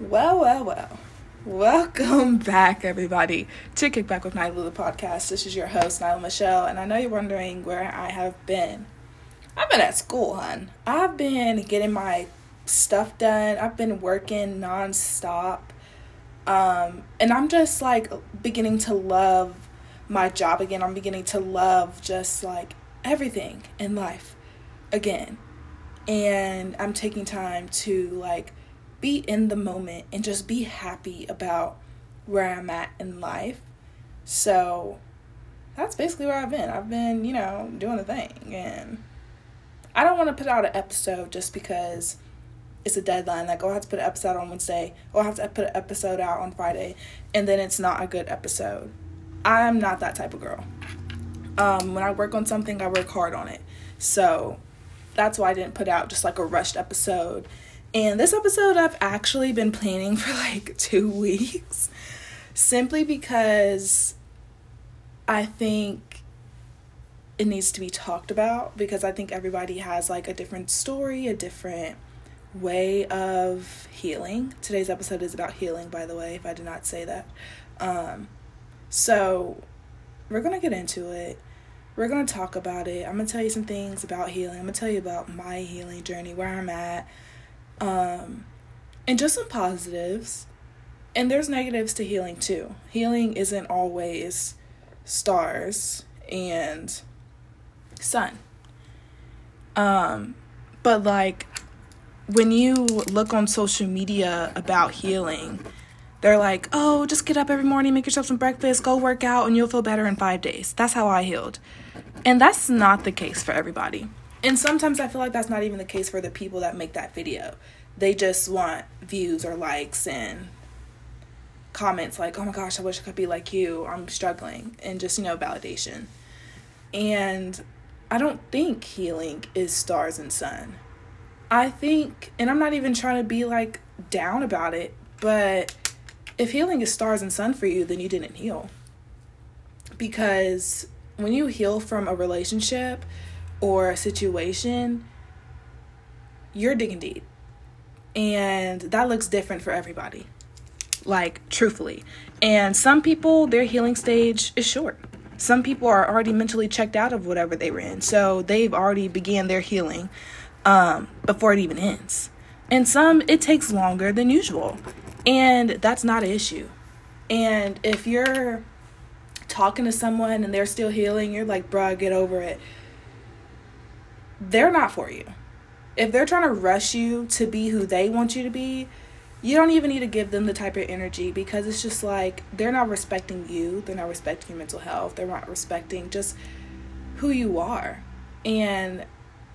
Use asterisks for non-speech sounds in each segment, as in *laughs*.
Well, well, well. Welcome *laughs* back, everybody, to Kickback with Nailah, the podcast. This is your host, Nailah Michelle, and I know you're wondering where I have been. I've been at school, hun. I've been getting my stuff done. I've been working nonstop. Um, and I'm just like beginning to love my job again. I'm beginning to love just like everything in life again. And I'm taking time to like be in the moment and just be happy about where I'm at in life. So that's basically where I've been. I've been, you know, doing the thing. And I don't want to put out an episode just because it's a deadline. Like, oh, I have to put an episode on Wednesday, or I have to put an episode out on Friday, and then it's not a good episode. I'm not that type of girl. Um, when I work on something, I work hard on it. So that's why I didn't put out just like a rushed episode and this episode I've actually been planning for like *laughs* two weeks simply because I think it needs to be talked about because I think everybody has like a different story, a different way of healing. Today's episode is about healing, by the way, if I did not say that. Um, so we're gonna get into it. We're gonna talk about it. I'm gonna tell you some things about healing. I'm gonna tell you about my healing journey, where I'm at, um, and just some positives. And there's negatives to healing too. Healing isn't always stars and sun. Um, but like when you look on social media about healing, they're like, oh, just get up every morning, make yourself some breakfast, go work out, and you'll feel better in five days. That's how I healed. And that's not the case for everybody. And sometimes I feel like that's not even the case for the people that make that video. They just want views or likes and comments like, oh my gosh, I wish I could be like you. I'm struggling. And just, you know, validation. And I don't think healing is stars and sun. I think, and I'm not even trying to be like down about it, but if healing is stars and sun for you, then you didn't heal. Because when you heal from a relationship, or a situation, you're digging deep. And that looks different for everybody. Like, truthfully. And some people, their healing stage is short. Some people are already mentally checked out of whatever they were in. So they've already began their healing um, before it even ends. And some, it takes longer than usual. And that's not an issue. And if you're talking to someone and they're still healing, you're like, bruh, get over it they're not for you. If they're trying to rush you to be who they want you to be, you don't even need to give them the type of energy because it's just like they're not respecting you, they're not respecting your mental health, they're not respecting just who you are. And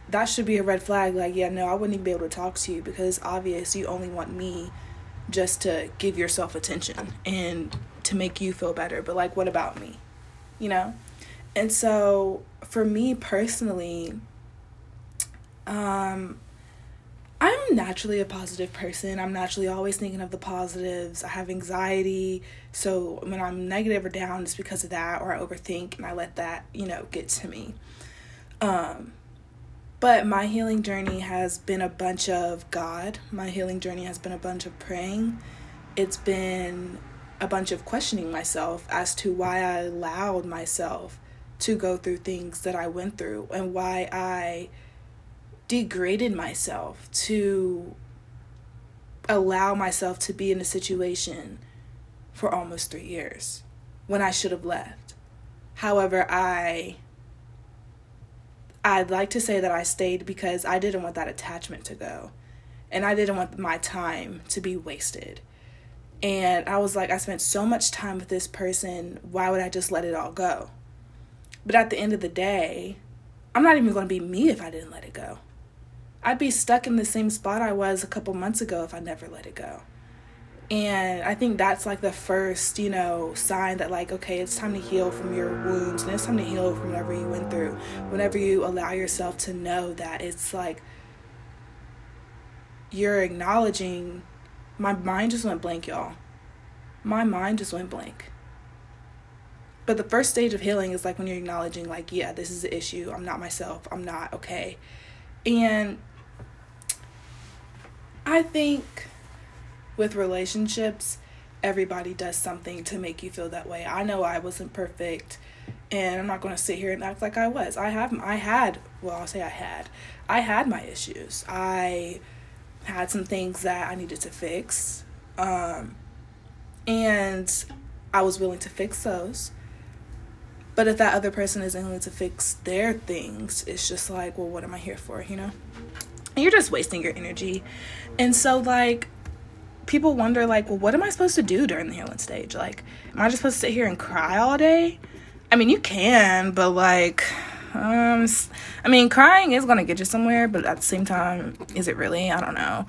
that should be a red flag like, yeah, no, I wouldn't even be able to talk to you because it's obvious you only want me just to give yourself attention and to make you feel better. But like what about me? You know? And so for me personally, um, I'm naturally a positive person. I'm naturally always thinking of the positives. I have anxiety. So when I'm negative or down, it's because of that, or I overthink and I let that, you know, get to me. Um, but my healing journey has been a bunch of God. My healing journey has been a bunch of praying. It's been a bunch of questioning myself as to why I allowed myself to go through things that I went through and why I degraded myself to allow myself to be in a situation for almost three years when I should have left. However, I I'd like to say that I stayed because I didn't want that attachment to go. And I didn't want my time to be wasted. And I was like, I spent so much time with this person. Why would I just let it all go? But at the end of the day, I'm not even going to be me if I didn't let it go. I'd be stuck in the same spot I was a couple months ago if I never let it go. And I think that's like the first, you know, sign that, like, okay, it's time to heal from your wounds and it's time to heal from whatever you went through. Whenever you allow yourself to know that it's like you're acknowledging, my mind just went blank, y'all. My mind just went blank. But the first stage of healing is like when you're acknowledging, like, yeah, this is the issue. I'm not myself. I'm not okay. And I think with relationships, everybody does something to make you feel that way. I know I wasn't perfect and I'm not going to sit here and act like I was. I have I had, well, I'll say I had. I had my issues. I had some things that I needed to fix. Um and I was willing to fix those. But if that other person isn't willing to fix their things, it's just like, well, what am I here for, you know? You're just wasting your energy. And so, like, people wonder, like, well, what am I supposed to do during the healing stage? Like, am I just supposed to sit here and cry all day? I mean, you can, but like, um, I mean, crying is gonna get you somewhere, but at the same time, is it really? I don't know.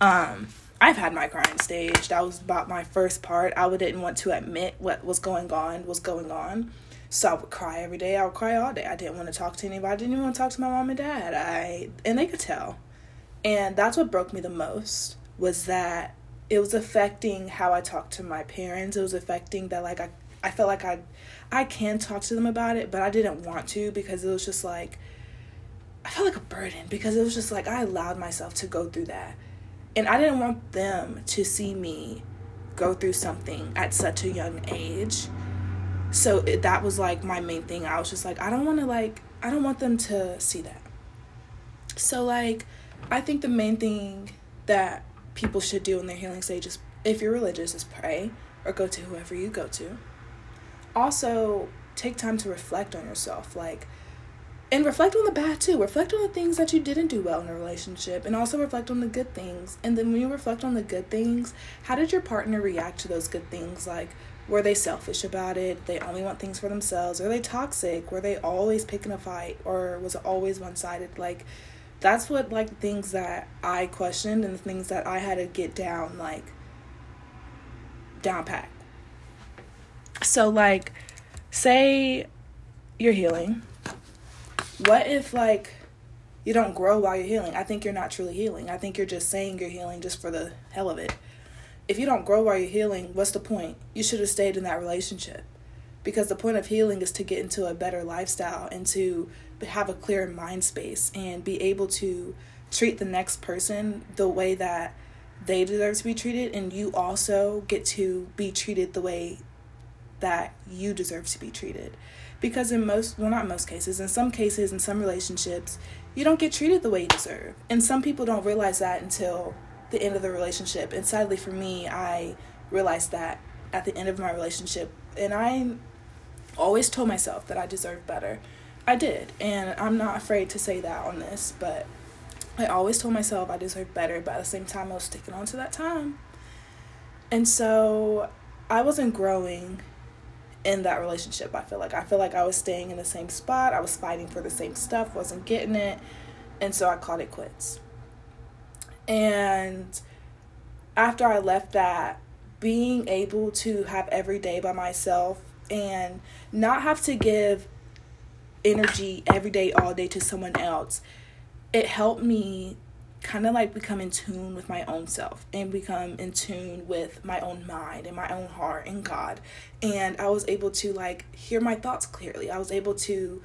Um, I've had my crying stage. That was about my first part. I didn't want to admit what was going on was going on. So I would cry every day. I would cry all day. I didn't want to talk to anybody. I didn't even want to talk to my mom and dad. I and they could tell. And that's what broke me the most was that it was affecting how I talked to my parents. It was affecting that like I I felt like I I can talk to them about it, but I didn't want to because it was just like I felt like a burden because it was just like I allowed myself to go through that and I didn't want them to see me go through something at such a young age. So it, that was like my main thing. I was just like, I don't want to like, I don't want them to see that. So like, I think the main thing that people should do in their healing stage is, if you're religious, is pray or go to whoever you go to. Also, take time to reflect on yourself. Like, and reflect on the bad too. Reflect on the things that you didn't do well in a relationship and also reflect on the good things. And then when you reflect on the good things, how did your partner react to those good things? Like, were they selfish about it? They only want things for themselves? Are they toxic? Were they always picking a fight? Or was it always one sided? Like, that's what, like, things that I questioned and the things that I had to get down, like, down pat. So, like, say you're healing what if like you don't grow while you're healing? I think you're not truly healing. I think you're just saying you're healing just for the hell of it. If you don't grow while you're healing, what's the point? You should have stayed in that relationship. Because the point of healing is to get into a better lifestyle and to have a clear mind space and be able to treat the next person the way that they deserve to be treated. And you also get to be treated the way that you deserve to be treated. Because in most well not most cases in some cases in some relationships you don't get treated the way you deserve. And some people don't realize that until the end of the relationship. And sadly for me i realized that at the end of my relationship. And i always told myself that i deserved better i did and i'm not afraid to say that on this but i always told myself i deserved better but at the same time i was sticking on to that time and so i wasn't growing in that relationship. I feel like I feel like I was staying in the same spot. I was fighting for the same stuff, wasn't getting it, and so I called it quits. And after I left that, being able to have every day by myself and not have to give energy every day all day to someone else, it helped me kind of like become in tune with my own self and become in tune with my own mind and my own heart and God. And I was able to like hear my thoughts clearly. I was able to,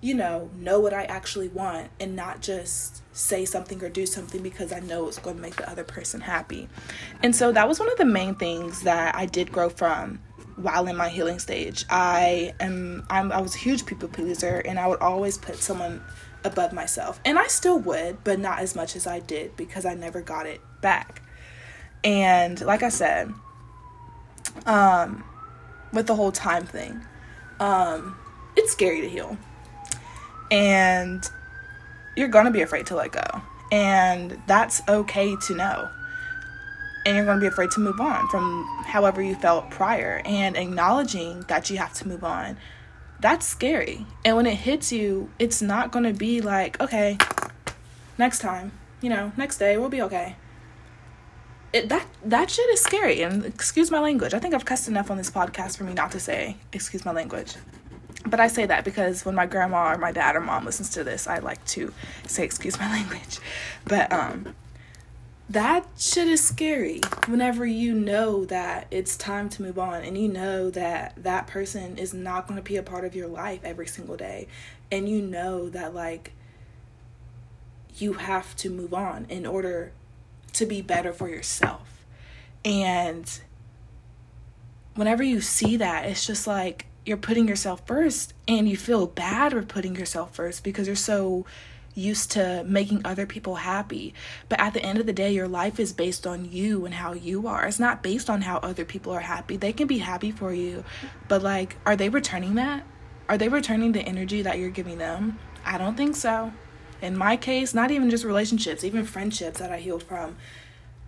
you know, know what I actually want and not just say something or do something because I know it's going to make the other person happy. And so that was one of the main things that I did grow from while in my healing stage. I am I'm I was a huge people pleaser and I would always put someone above myself. And I still would, but not as much as I did because I never got it back. And like I said, um, with the whole time thing, um, it's scary to heal. And you're to be afraid to let go. And that's okay to know. And you're going to be afraid to move on from however you felt prior and acknowledging that you have to move on that's scary. And when it hits you, it's not going to be like, okay, next time, you know, next day we'll be okay. It, that that shit is scary and excuse my language. I think I've cussed enough on this podcast for me not to say excuse my language. But I say that because when my grandma or my dad or mom listens to this, I like to say excuse my *laughs* language. But um that shit is scary whenever you know that it's time to move on and you know that that person is not going to be a part of your life every single day. And you know that like you have to move on in order to be better for yourself. And whenever you see that, it's just like you're putting yourself first and you feel bad for putting yourself first because you're so used to making other people happy. But at the end of the day, your life is based on you and how you are. It's not based on how other people are happy. They can be happy for you, but like, are they returning that? Are they returning the energy that you're giving them? I don't think so. In my case, not even just relationships, even friendships that I healed from,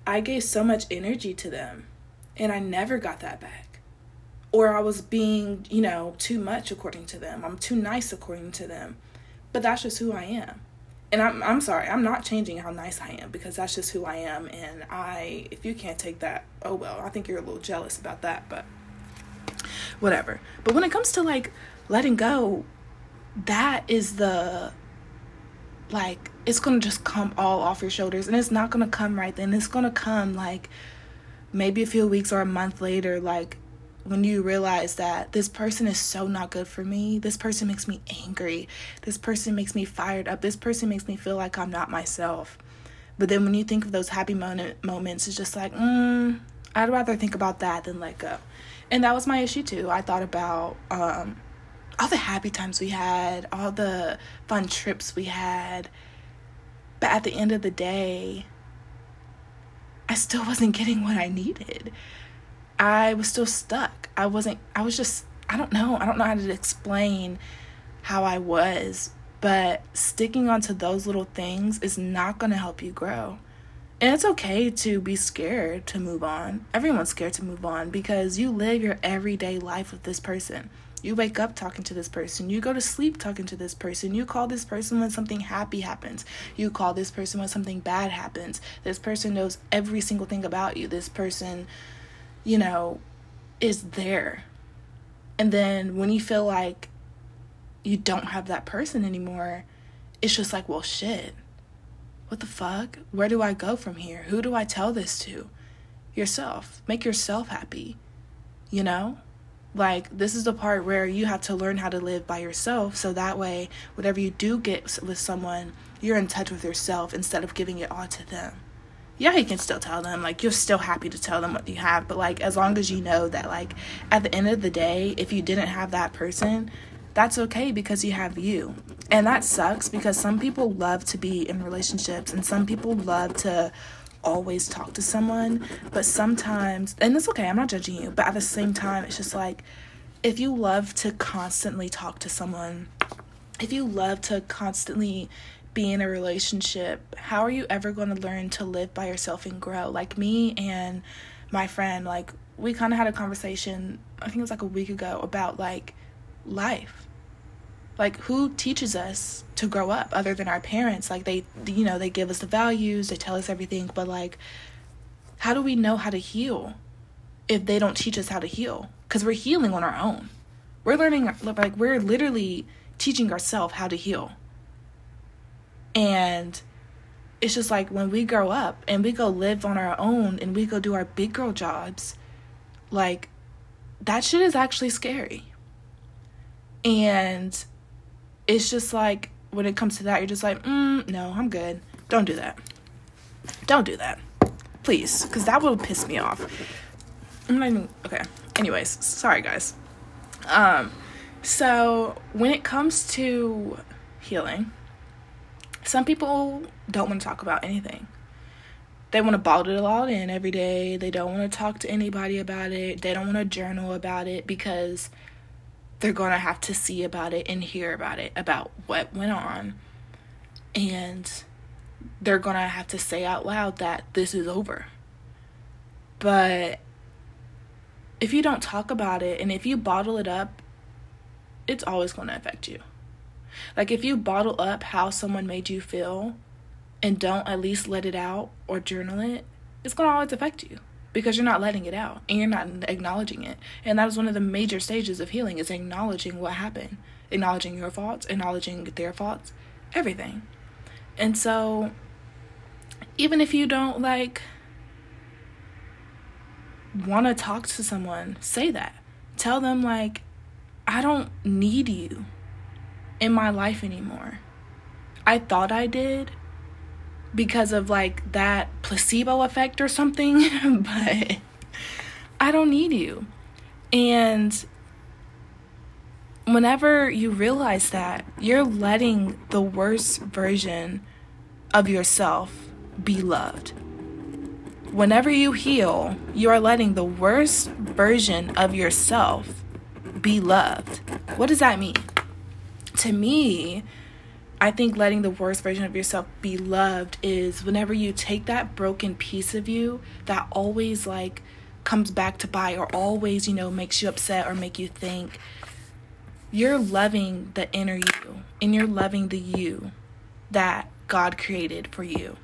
I gave so much energy to them and I never got that back. Or I was being, you know, too much according to them. I'm too nice according to them. But that's just who I am and I'm I'm sorry, I'm not changing how nice I am because that's just who I am and I if you can't take that, oh well, I think you're a little jealous about that, but whatever. But when it comes to like letting go, that is the like it's going to just come all off your shoulders and it's not going to come right then. It's going to come like maybe a few weeks or a month later like when you realize that this person is so not good for me, this person makes me angry, this person makes me fired up, this person makes me feel like I'm not myself. But then when you think of those happy moment moments, it's just like, mm, I'd rather think about that than let go. And that was my issue too. I thought about um, all the happy times we had, all the fun trips we had. But at the end of the day, I still wasn't getting what I needed. I was still stuck. I wasn't, I was just, I don't know. I don't know how to explain how I was, but sticking onto those little things is not going to help you grow. And it's okay to be scared to move on. Everyone's scared to move on because you live your everyday life with this person. You wake up talking to this person. You go to sleep talking to this person. You call this person when something happy happens. You call this person when something bad happens. This person knows every single thing about you. This person you know, is there. And then when you feel like you don't have that person anymore, it's just like, well, shit. What the fuck? Where do I go from here? Who do I tell this to? Yourself. Make yourself happy. You know? Like, this is the part where you have to learn how to live by yourself so that way, whatever you do get with someone, you're in touch with yourself instead of giving it all to them yeah, you can still tell them. Like, you're still happy to tell them what you have. But, like, as long as you know that, like, at the end of the day, if you didn't have that person, that's okay because you have you. And that sucks because some people love to be in relationships and some people love to always talk to someone. But sometimes, and it's okay, I'm not judging you, but at the same time, it's just like if you love to constantly talk to someone, if you love to constantly be in a relationship, how are you ever going to learn to live by yourself and grow? Like me and my friend, like we kind of had a conversation, I think it was like a week ago, about like life. Like who teaches us to grow up other than our parents? Like they, you know, they give us the values, they tell us everything, but like how do we know how to heal if they don't teach us how to heal? Cuz we're healing on our own. We're learning like we're literally teaching ourselves how to heal and it's just like when we grow up and we go live on our own and we go do our big girl jobs, like that shit is actually scary. And it's just like when it comes to that, you're just like, mm, no, I'm good. Don't do that. Don't do that. Please, because that will piss me off. I'm not even, okay. Anyways, sorry guys. Um, so when it comes to healing, some people don't want to talk about anything. They want to bottle it all in every day. They don't want to talk to anybody about it. They don't want to journal about it because they're going to have to see about it and hear about it, about what went on. And they're going to have to say out loud that this is over. But if you don't talk about it and if you bottle it up, it's always going to affect you. Like if you bottle up how someone made you feel and don't at least let it out or journal it, it's going to always affect you because you're not letting it out and you're not acknowledging it. And that is one of the major stages of healing is acknowledging what happened, acknowledging your faults, acknowledging their faults, everything. And so even if you don't like want to talk to someone, say that. Tell them like I don't need you in my life anymore. I thought I did because of like that placebo effect or something, *laughs* but I don't need you. And whenever you realize that, you're letting the worst version of yourself be loved. Whenever you heal, you are letting the worst version of yourself be loved. What does that mean? To me, I think letting the worst version of yourself be loved is whenever you take that broken piece of you that always like comes back to bite or always, you know, makes you upset or make you think you're loving the inner you and you're loving the you that God created for you.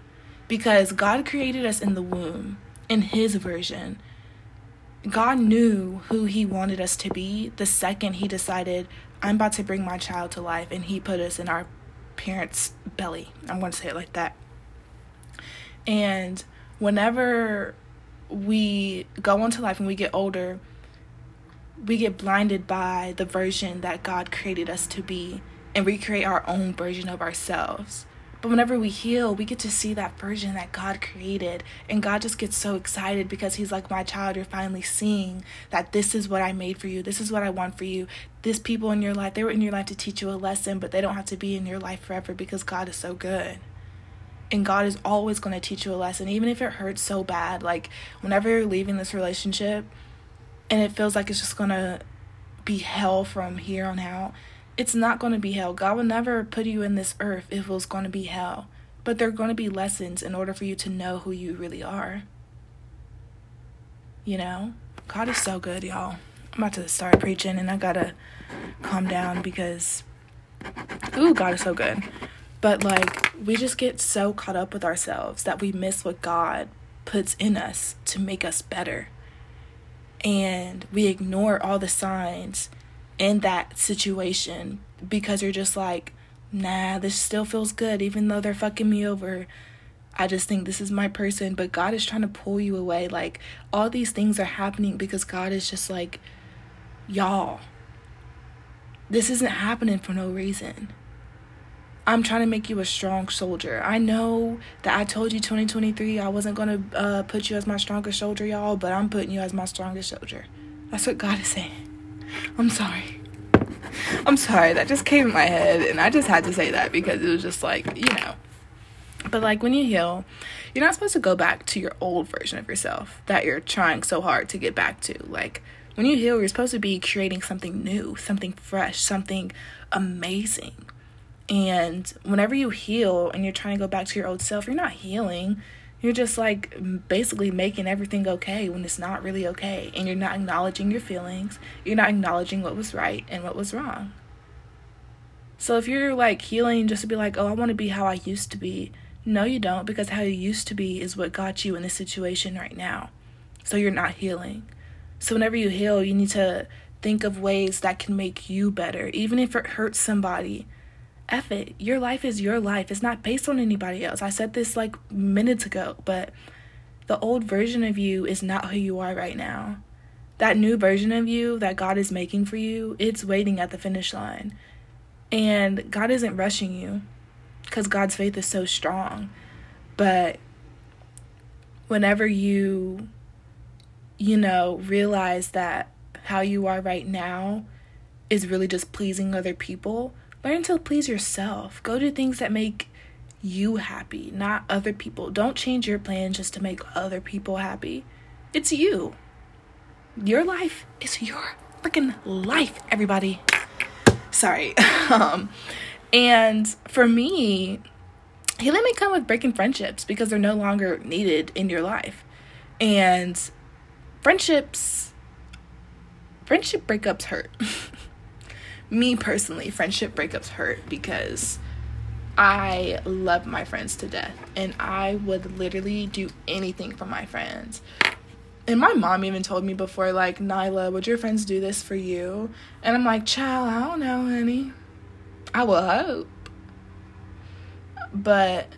Because God created us in the womb in his version. God knew who he wanted us to be the second he decided I'm about to bring my child to life and he put us in our parents' belly. I'm going to say it like that. And whenever we go into life and we get older, we get blinded by the version that God created us to be and we create our own version of ourselves. But whenever we heal, we get to see that version that God created. And God just gets so excited because He's like, My child, you're finally seeing that this is what I made for you. This is what I want for you. This people in your life, they were in your life to teach you a lesson, but they don't have to be in your life forever because God is so good. And God is always going to teach you a lesson, even if it hurts so bad. Like, whenever you're leaving this relationship and it feels like it's just going to be hell from here on out it's not going to be hell. God will never put you in this earth if it was going to be hell. But there are going to be lessons in order for you to know who you really are. You know? God is so good, y'all. I'm about to start preaching and I gotta calm down because, ooh, God is so good. But like, we just get so caught up with ourselves that we miss what God puts in us to make us better. And we ignore all the signs in that situation because you're just like, nah, this still feels good, even though they're fucking me over. I just think this is my person, but God is trying to pull you away. Like, all these things are happening because God is just like, y'all, this isn't happening for no reason. I'm trying to make you a strong soldier. I know that I told you 2023 I wasn't going to uh, put you as my strongest soldier, y'all, but I'm putting you as my strongest soldier. That's what God is saying. I'm sorry. I'm sorry, that just came in my head, and I just had to say that because it was just like, you know. But like when you heal, you're not supposed to go back to your old version of yourself that you're trying so hard to get back to. Like when you heal, you're supposed to be creating something new, something fresh, something amazing. And whenever you heal and you're trying to go back to your old self, you're not healing. You're just like basically making everything okay when it's not really okay. And you're not acknowledging your feelings. You're not acknowledging what was right and what was wrong. So if you're like healing just to be like, oh, I want to be how I used to be, no, you don't, because how you used to be is what got you in this situation right now. So you're not healing. So whenever you heal, you need to think of ways that can make you better, even if it hurts somebody. F it. Your life is your life. It's not based on anybody else. I said this like minutes ago, but the old version of you is not who you are right now. That new version of you that God is making for you, it's waiting at the finish line. And God isn't rushing you because God's faith is so strong. But whenever you, you know, realize that how you are right now is really just pleasing other people, Learn to please yourself. Go do things that make you happy, not other people. Don't change your plan just to make other people happy. It's you. Your life is your freaking life, everybody. Sorry. *laughs* um, and for me, healing may come with breaking friendships because they're no longer needed in your life. And friendships, friendship breakups hurt. *laughs* me personally, friendship breakups hurt because I love my friends to death and I would literally do anything for my friends. And my mom even told me before, like, Nailah, would your friends do this for you? And I'm like, child, I don't know, honey. I will hope. But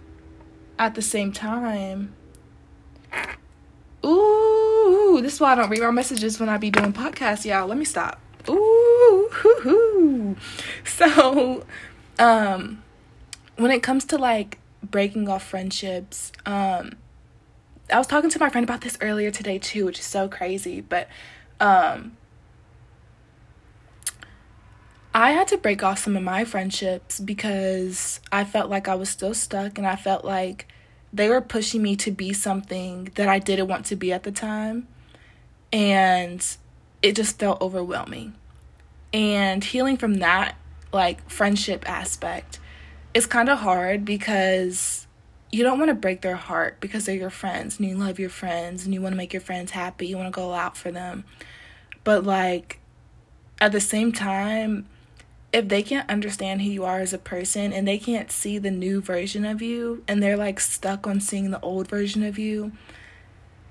at the same time, ooh, this is why I don't read my messages when I be doing podcasts, y'all. Let me stop. Ooh, hoo, hoo. So, um, when it comes to like breaking off friendships, um, I was talking to my friend about this earlier today too, which is so crazy, but um I had to break off some of my friendships because I felt like I was still stuck and I felt like they were pushing me to be something that I didn't want to be at the time. And it just felt overwhelming. And healing from that, like, friendship aspect is kind of hard because you don't want to break their heart because they're your friends and you love your friends and you want to make your friends happy. You want to go out for them. But, like, at the same time, if they can't understand who you are as a person and they can't see the new version of you and they're like stuck on seeing the old version of you,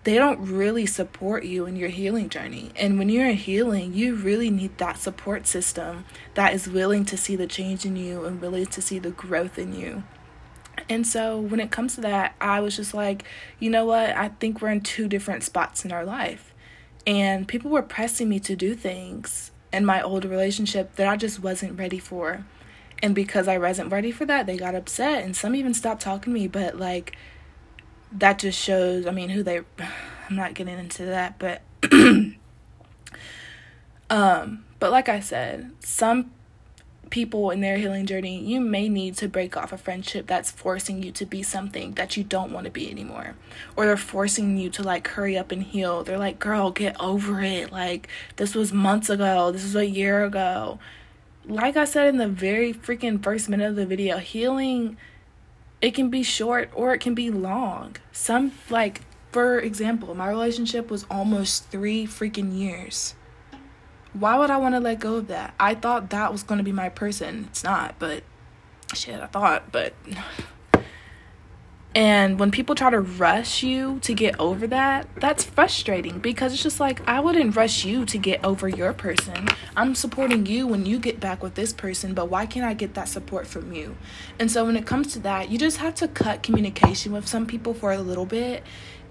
they don't really support you in your healing journey. And when you're in healing, you really need that support system that is willing to see the change in you and willing to see the growth in you. And so when it comes to that, I was just like, you know what? I think we're in two different spots in our life. And people were pressing me to do things in my old relationship that I just wasn't ready for. And because I wasn't ready for that, they got upset and some even stopped talking to me, but like that just shows, I mean, who they *sighs* I'm not getting into that, but *clears throat* um but like I said, some people in their healing journey, you may need to break off a friendship that's forcing you to be something that you don't want to be anymore. Or they're forcing you to like hurry up and heal. They're like, girl, get over it. Like, this was months ago. This is a year ago. Like I said in the very freaking first minute of the video, healing, it can be short or it can be long. Some, like, for example, my relationship was almost three freaking years why would I want to let go of that? I thought that was going to be my person. It's not, but shit, I thought, but. And when people try to rush you to get over that, that's frustrating because it's just like, I wouldn't rush you to get over your person. I'm supporting you when you get back with this person, but why can't I get that support from you? And so when it comes to that, you just have to cut communication with some people for a little bit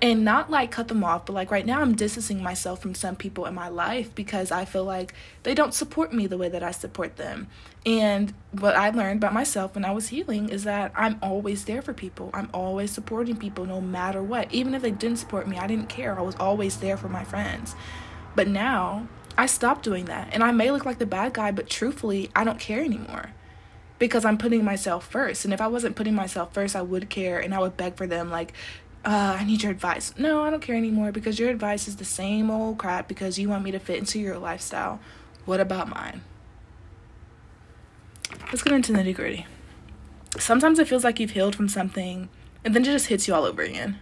and not like cut them off, but like right now I'm distancing myself from some people in my life because I feel like they don't support me the way that I support them. And what I learned about myself when I was healing is that I'm always there for people. I'm always supporting people no matter what. Even if they didn't support me, I didn't care. I was always there for my friends. But now I stopped doing that. And I may look like the bad guy, but truthfully, I don't care anymore because I'm putting myself first. And if I wasn't putting myself first, I would care and I would beg for them, like, uh, I need your advice. No, I don't care anymore because your advice is the same old crap because you want me to fit into your lifestyle. What about mine? Let's get into nitty gritty. Sometimes it feels like you've healed from something and then it just hits you all over again.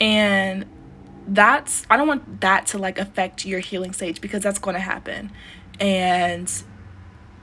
And that's, I don't want that to like affect your healing stage because that's going to happen. And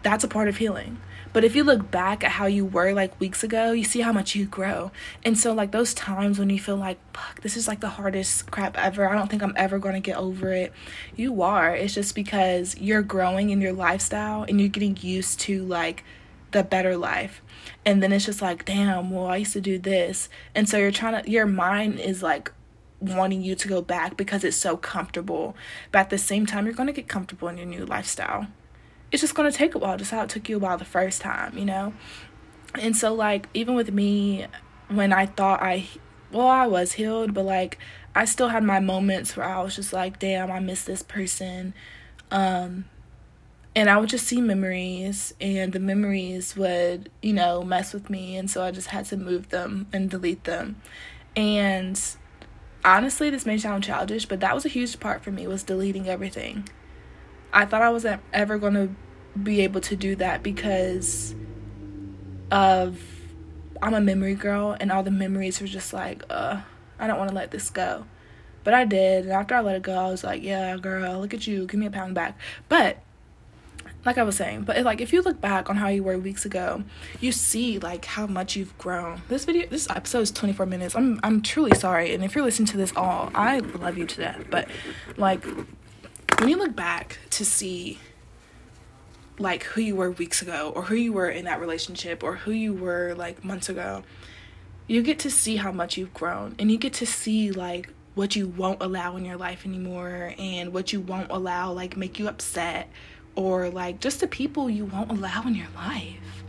that's a part of healing. But if you look back at how you were like weeks ago, you see how much you grow. And so, like, those times when you feel like, fuck, this is like the hardest crap ever, I don't think I'm ever going to get over it, you are. It's just because you're growing in your lifestyle and you're getting used to like the better life. And then it's just like, damn, well, I used to do this. And so you're trying to, your mind is like, wanting you to go back because it's so comfortable. But at the same time, you're going to get comfortable in your new lifestyle it's just going to take a while, just how it took you a while the first time, you know? And so, like, even with me, when I thought I, well, I was healed, but like, I still had my moments where I was just like, damn, I miss this person. Um, and I would just see memories, and the memories would, you know, mess with me. And so I just had to move them and delete them. And honestly, this may sound childish, but that was a huge part for me was deleting everything. I thought I wasn't ever going to be able to do that because of I'm a memory girl and all the memories were just like, uh, I don't want to let this go. But I did, and after I let it go, I was like, yeah, girl, look at you, give me a pound back. But like I was saying, but like if you look back on how you were weeks ago, you see like how much you've grown. This video, this episode is 24 minutes. I'm I'm truly sorry, and if you're listening to this all, I love you to death. But like when you look back to see like who you were weeks ago or who you were in that relationship or who you were like months ago you get to see how much you've grown and you get to see like what you won't allow in your life anymore and what you won't allow like make you upset or like just the people you won't allow in your life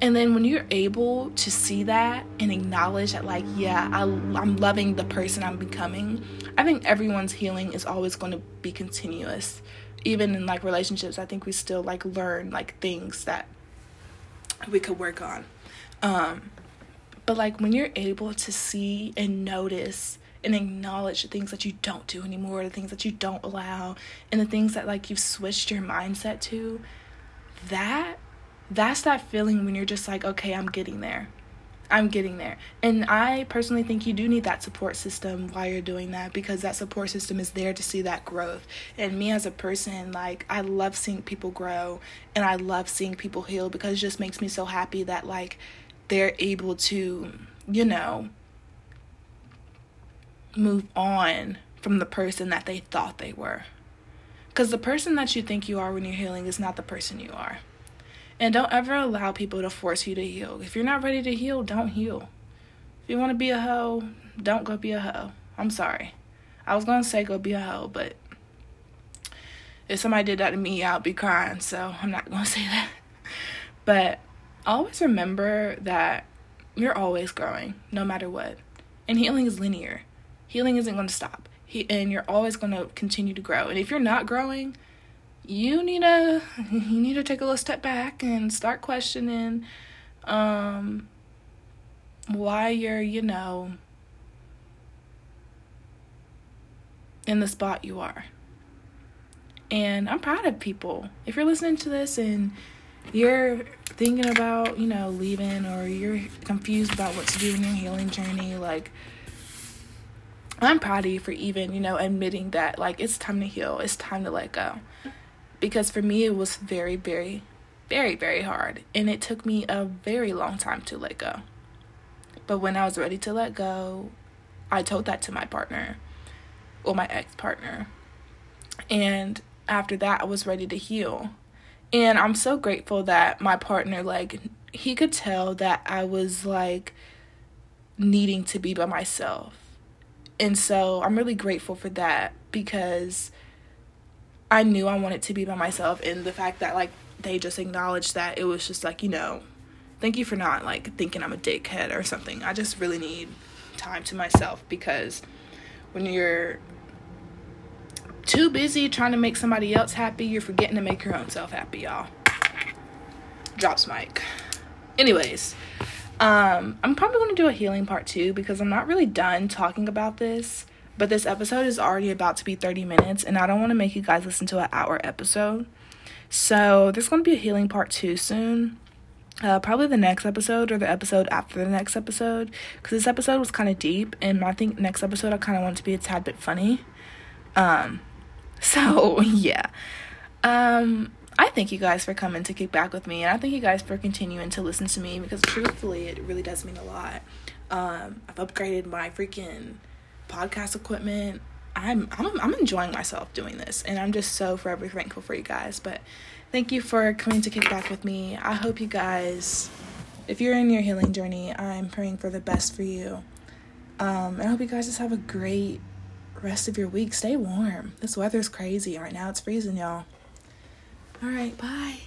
And then when you're able to see that and acknowledge that, like, yeah, I, I'm loving the person I'm becoming, I think everyone's healing is always going to be continuous. Even in like relationships, I think we still like learn like things that we could work on. Um, but like when you're able to see and notice and acknowledge the things that you don't do anymore, the things that you don't allow, and the things that like you've switched your mindset to, that that's that feeling when you're just like, okay, I'm getting there. I'm getting there. And I personally think you do need that support system while you're doing that because that support system is there to see that growth. And me as a person, like, I love seeing people grow and I love seeing people heal because it just makes me so happy that, like, they're able to, you know, move on from the person that they thought they were. Because the person that you think you are when you're healing is not the person you are. And don't ever allow people to force you to heal. If you're not ready to heal, don't heal. If you want to be a hoe, don't go be a hoe. I'm sorry. I was going to say go be a hoe, but if somebody did that to me, I'll be crying. So I'm not going *laughs* to say that. But always remember that you're always growing, no matter what. And healing is linear. Healing isn't going to stop. He, and you're always going to continue to grow. And if you're not growing, you need to *laughs* you need to take a little step back and start questioning um why you're, you know, in the spot you are. And I'm proud of people. If you're listening to this and you're thinking about, you know, leaving or you're confused about what to do in your healing journey, like I'm proud of you for even, you know, admitting that like it's time to heal, it's time to let go because for me it was very very very very hard. And it took me a very long time to let go. But when i was ready to let go i told that to my partner or my ex-partner. And after that i was ready to heal. And i'm so grateful that my partner like he could tell that i was like needing to be by myself. And so i'm really grateful for that because I knew I wanted to be by myself and the fact that like they just acknowledged that it was just like, you know, thank you for not like thinking I'm a dickhead or something. I just really need time to myself because when you're too busy trying to make somebody else happy, you're forgetting to make your own self happy, y'all. Drops mic. Anyways, um, I'm probably going to do a healing part two because I'm not really done talking about this. But this episode is already about to be 30 minutes, and I don't want to make you guys listen to an hour episode. So there's going to be a healing part two soon. Uh, probably the next episode or the episode after the next episode because this episode was kind of deep and i think next episode i kind of want to be a tad bit funny um *laughs* so yeah um i thank you guys for coming to kick back with me and i thank you guys for continuing to listen to me because truthfully it really does mean a lot um i've upgraded my freaking podcast equipment. I'm I'm I'm enjoying myself doing this and I'm just so forever thankful for you guys. But thank you for coming to kick back with me. I hope you guys if you're in your healing journey, I'm praying for the best for you. Um, I hope you guys just have a great rest of your week. Stay warm. This weather's crazy right now. It's freezing, y'all. All right, bye.